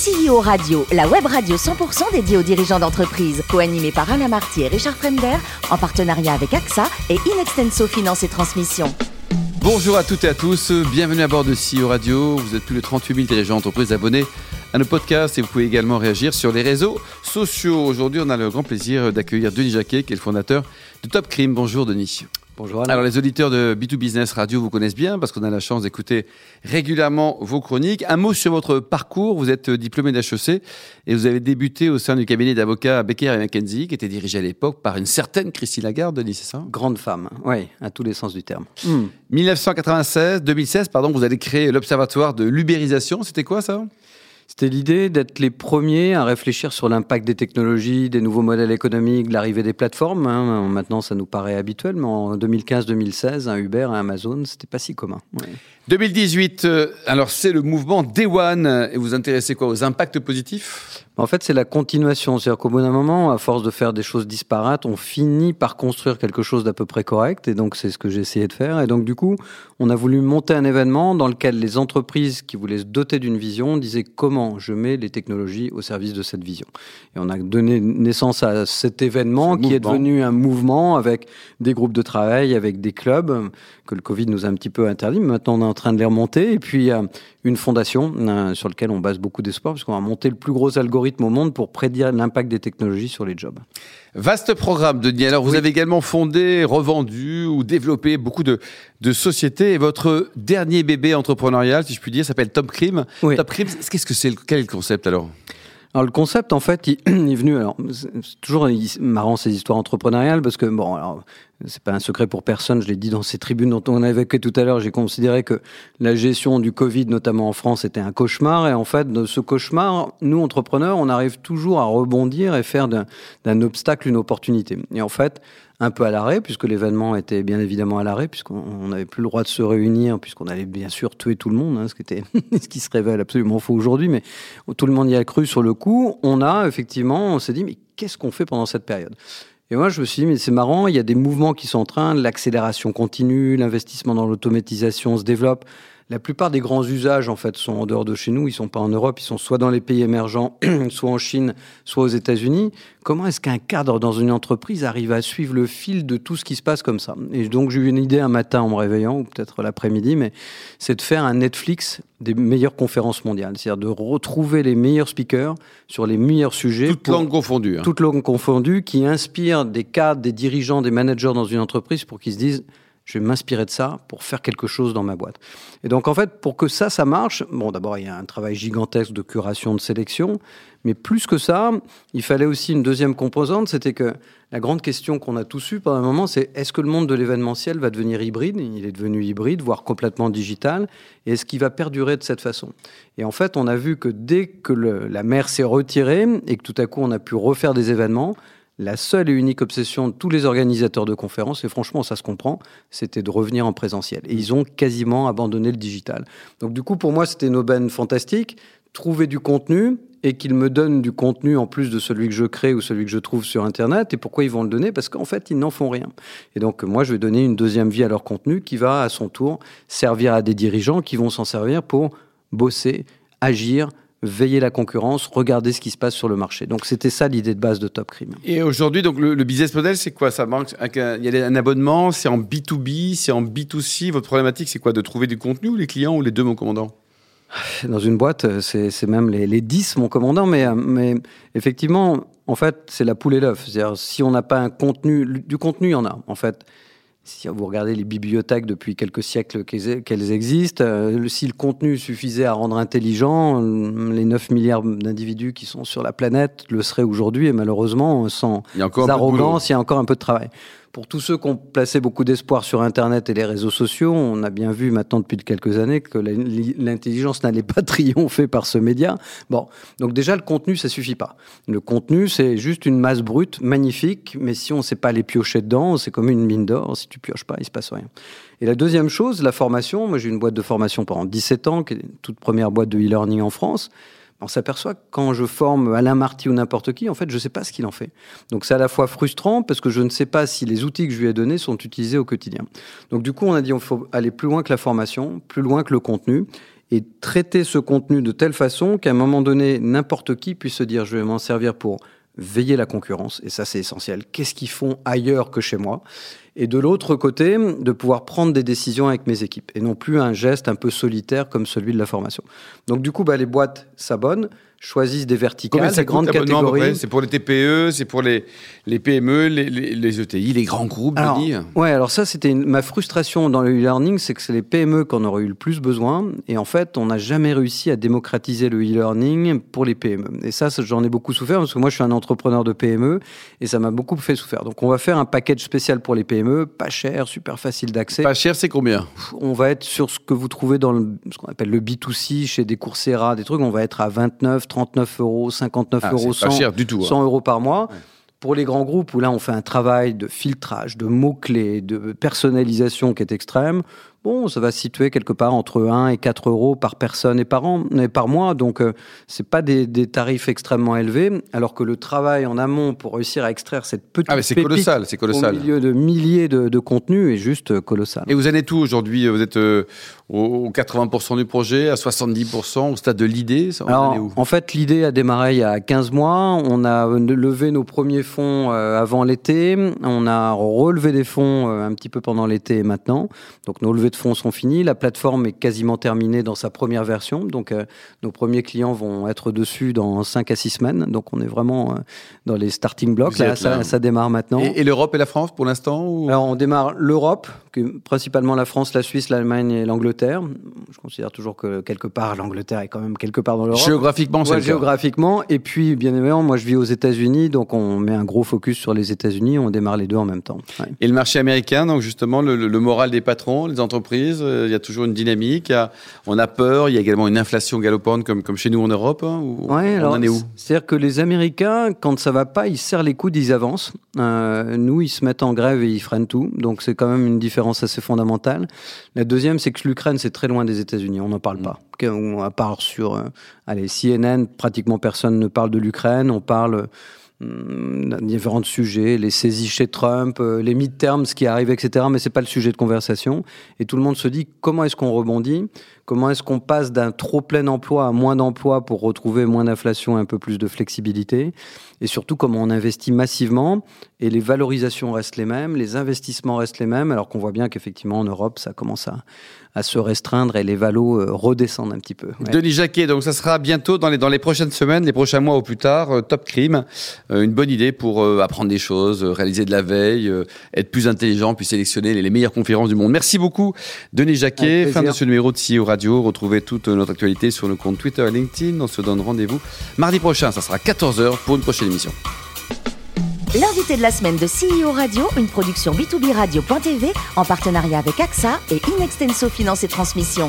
CEO Radio, la web radio 100% dédiée aux dirigeants d'entreprise, co-animée par Alain Marty et Richard Fremder, en partenariat avec AXA et Inextenso Finance et Transmission. Bonjour à toutes et à tous, bienvenue à bord de CEO Radio. Vous êtes plus de 38 000 dirigeants d'entreprise abonnés à nos podcasts et vous pouvez également réagir sur les réseaux sociaux. Aujourd'hui, on a le grand plaisir d'accueillir Denis Jacquet, qui est le fondateur de Top Crime. Bonjour Denis. Bonjour Alors les auditeurs de B2 Business Radio vous connaissent bien parce qu'on a la chance d'écouter régulièrement vos chroniques. Un mot sur votre parcours. Vous êtes diplômé d'HEC et vous avez débuté au sein du cabinet d'avocats Becker et McKenzie qui était dirigé à l'époque par une certaine Christine Lagarde, Denis, c'est ça? Grande femme, oui, à tous les sens du terme. 1996, 2016, pardon, vous allez créer l'Observatoire de l'ubérisation. C'était quoi ça? C'était l'idée d'être les premiers à réfléchir sur l'impact des technologies, des nouveaux modèles économiques, de l'arrivée des plateformes. hein. Maintenant, ça nous paraît habituel, mais en 2015-2016, un Uber et Amazon, c'était pas si commun. 2018, euh, alors c'est le mouvement Day One et vous vous intéressez quoi aux impacts positifs? En fait, c'est la continuation. C'est-à-dire qu'au bout d'un moment, à force de faire des choses disparates, on finit par construire quelque chose d'à peu près correct. Et donc, c'est ce que j'ai essayé de faire. Et donc, du coup, on a voulu monter un événement dans lequel les entreprises qui voulaient se doter d'une vision disaient comment je mets les technologies au service de cette vision? Et on a donné naissance à cet événement qui est devenu un mouvement avec des groupes de travail, avec des clubs que le Covid nous a un petit peu interdit. Mais maintenant, on est en train de les remonter. Et puis, euh, une fondation euh, sur laquelle on base beaucoup d'espoir, puisqu'on va monter le plus gros algorithme au monde pour prédire l'impact des technologies sur les jobs. Vaste programme, Denis. Alors, vous Oui. avez également fondé, revendu ou développé beaucoup de, de sociétés. Et votre dernier bébé entrepreneurial, si je puis dire, s'appelle Top Crime. Oui. Top Crime, qu'est-ce que c'est Quel est le concept alors? Alors le concept, en fait, il, est venu. Alors c'est toujours marrant ces histoires entrepreneuriales parce que bon, alors c'est pas un secret pour personne. Je l'ai dit dans ces tribunes dont on a évoqué tout à l'heure. J'ai considéré que la gestion du Covid, notamment en France, était un cauchemar. Et en fait, de ce cauchemar, nous entrepreneurs, on arrive toujours à rebondir et faire d'un obstacle une opportunité. Et en fait, un peu à l'arrêt, puisque l'événement était bien évidemment à l'arrêt, puisqu'on on n'avait plus le droit de se réunir, puisqu'on allait bien sûr tuer tout le monde, hein, ce, qui était, ce qui se révèle absolument faux aujourd'hui, mais tout le monde y a cru sur le coup. On a effectivement, on s'est dit, mais qu'est-ce qu'on fait pendant cette période? Et moi, je me suis dit, mais c'est marrant, il y a des mouvements qui sont en train, l'accélération continue, l'investissement dans l'automatisation se développe. La plupart des grands usages, en fait, sont en dehors de chez nous. Ils sont pas en Europe. Ils sont soit dans les pays émergents, soit en Chine, soit aux États-Unis. Comment est-ce qu'un cadre dans une entreprise arrive à suivre le fil de tout ce qui se passe comme ça? Et donc, j'ai eu une idée un matin en me réveillant, ou peut-être l'après-midi, mais c'est de faire un Netflix des meilleures conférences mondiales. C'est-à-dire de retrouver les meilleurs speakers sur les meilleurs sujets. Toute pour- langue confondue. hein. toutes langues confondues, qui inspirent des cadres, des dirigeants, des managers dans une entreprise pour qu'ils se disent je vais m'inspirer de ça pour faire quelque chose dans ma boîte. Et donc en fait, pour que ça, ça marche, bon d'abord il y a un travail gigantesque de curation, de sélection, mais plus que ça, il fallait aussi une deuxième composante, c'était que la grande question qu'on a tous eue pendant un moment, c'est est-ce que le monde de l'événementiel va devenir hybride? Il est devenu hybride, voire complètement digital, et est-ce qu'il va perdurer de cette façon? Et en fait, on a vu que dès que la mer s'est retirée et que tout à coup on a pu refaire des événements, la seule et unique obsession de tous les organisateurs de conférences, et franchement ça se comprend, c'était de revenir en présentiel. Et ils ont quasiment abandonné le digital. Donc du coup, pour moi, c'était une aubaine fantastique, trouver du contenu et qu'ils me donnent du contenu en plus de celui que je crée ou celui que je trouve sur Internet. Et pourquoi ils vont le donner? Parce qu'en fait, ils n'en font rien. Et donc, moi, je vais donner une deuxième vie à leur contenu qui va, à son tour, servir à des dirigeants qui vont s'en servir pour bosser, agir, veiller la concurrence, regarder ce qui se passe sur le marché. Donc, c'était ça l'idée de base de Top Crime. Et aujourd'hui, donc le, le business model, c'est quoi? Ça un- Il y a un abonnement, c'est en B2B, c'est en B2C. Votre problématique, c'est quoi? De trouver du contenu ou les clients ou les deux, mon commandant? Dans une boîte, euh, c'est c'est même les, les 10, mon commandant, mais, euh, mais effectivement, en fait, c'est la poule et l'œuf. C'est-à-dire, si on n'a pas un contenu, du contenu, il y en a, en fait. Si vous regardez les bibliothèques depuis quelques siècles qu'elles qu'elles existent, euh, si le contenu suffisait à rendre intelligent, euh, les 9 milliards d'individus qui sont sur la planète le seraient aujourd'hui, et malheureusement, sans arrogance, il y a encore un peu de travail. Pour tous ceux qui ont placé beaucoup d'espoir sur Internet et les réseaux sociaux, on a bien vu maintenant depuis quelques années que l'intelligence n'allait pas triompher par ce média. Bon, donc déjà le contenu, ça suffit pas. Le contenu, c'est juste une masse brute, magnifique, mais si on ne sait pas les piocher dedans, c'est comme une mine d'or. Si tu pioches pas, il se passe rien. Et la deuxième chose, la formation. Moi, j'ai une boîte de formation pendant 17 ans, qui est toute première boîte de e-learning en France. On s'aperçoit que quand je forme Alain Marty ou n'importe qui, en fait, je ne sais pas ce qu'il en fait. Donc c'est à la fois frustrant parce que je ne sais pas si les outils que je lui ai donnés sont utilisés au quotidien. Donc du coup, on a dit il faut aller plus loin que la formation, plus loin que le contenu. et traiter ce contenu de telle façon qu'à un moment donné, n'importe qui puisse se dire je vais m'en servir pour veiller la concurrence, et ça c'est essentiel. Qu'est-ce qu'ils font ailleurs que chez moi? Et de l'autre côté, de pouvoir prendre des décisions avec mes équipes, et non plus un geste un peu solitaire comme celui de la formation. Donc du coup, bah, les boîtes s'abonnent, choisissent des verticales, des grandes catégories. C'est pour les TPE, c'est pour les, les PME, les, les, ETI, les grands groupes, alors, Ouais, alors ça, c'était ma frustration dans le e-learning, c'est que c'est les PME qu'on aurait eu le plus besoin. Et en fait, on n'a jamais réussi à démocratiser le e-learning pour les PME. Et ça, j'en ai beaucoup souffert parce que moi, je suis un entrepreneur de PME et ça m'a beaucoup fait souffrir. Donc, on va faire un package spécial pour les PME, pas cher, super facile d'accès. Pas cher, c'est combien? On va être sur ce que vous trouvez dans le, ce qu'on appelle le B2C chez des Coursera, des trucs. On va être à 29, 39 euros, 59 ah, euros, 100, cher du tout, 100 hein. euros par mois. Pour les grands groupes, où là on fait un travail de filtrage, de mots-clés, de personnalisation qui est extrême, bon, ça va se situer quelque part entre 1 et 4 euros par personne et par an, et par mois. Donc, euh, c'est pas des, tarifs extrêmement élevés, alors que le travail en amont pour réussir à extraire cette petite ah, c'est colossal, c'est colossal. au milieu de milliers de, contenus est juste euh, colossal. Et vous en êtes tout aujourd'hui? Vous êtes euh, au 80% du projet, à 70%, au stade de l'idée En fait, l'idée a démarré il y a 15 mois. On a levé nos premiers fonds avant l'été. On a relevé des fonds un petit peu pendant l'été et maintenant. Donc, nos levées de fonds sont finis. La plateforme est quasiment terminée dans sa première version. Donc, euh, nos premiers clients vont être dessus dans 5 à 6 semaines. Donc, on est vraiment euh, dans les starting blocks. Là, ça, démarre maintenant. Et, l'Europe et la France pour l'instant Alors, on démarre l'Europe, principalement la France, la Suisse, l'Allemagne et l'Angleterre. Je considère toujours que quelque part, l'Angleterre est quand même quelque part dans l'Europe. Géographiquement, c'est Géographiquement. Et puis, bien évidemment, moi, je vis aux États-Unis. Donc, on met un gros focus sur les États-Unis. On démarre les deux en même temps. Et le marché américain, donc justement, le, le moral des patrons, les entreprises euh, il y a toujours une dynamique, on a peur, il y a également une inflation galopante comme, comme chez nous en Europe. Hein, ouais, on en est où? C'est-à-dire que les Américains, quand ça va pas, ils serrent les coudes, ils avancent. Euh, nous, ils se mettent en grève et ils freinent tout. Donc c'est quand même une différence assez fondamentale. La deuxième, c'est que l'Ukraine, c'est très loin des États-Unis, on n'en parle mm. pas. À part sur euh, allez, CNN, pratiquement personne ne parle de l'Ukraine. On parle Hum, différents sujets, les saisies chez Trump, euh, les midterms qui arrivent, etc. Mais c'est pas le sujet de conversation. Et tout le monde se dit comment est-ce qu'on rebondit? Comment est-ce qu'on passe d'un trop plein emploi à moins d'emploi pour retrouver moins d'inflation et un peu plus de flexibilité Et surtout, comment on investit massivement et les valorisations restent les mêmes, les investissements restent les mêmes, alors qu'on voit bien qu'effectivement en Europe, ça commence à, à se restreindre et les valos euh, redescendent un petit peu. Denis Jacquet, donc ça sera bientôt dans les, dans les prochaines semaines, les prochains mois au plus tard, euh, Top Crime, euh, une bonne idée pour apprendre des choses, réaliser de la veille, être plus intelligent, puis sélectionner les, meilleures conférences du monde. Merci beaucoup, Denis Jacquet. Fin de ce numéro de CEO Radio. Retrouvez toute notre actualité sur le compte Twitter et LinkedIn. On se donne rendez-vous mardi prochain, ça sera 14h pour une prochaine émission. L'invité de la semaine de CEO Radio, une production B2B Radio.tv en partenariat avec AXA et Inextenso Finance et Transmission.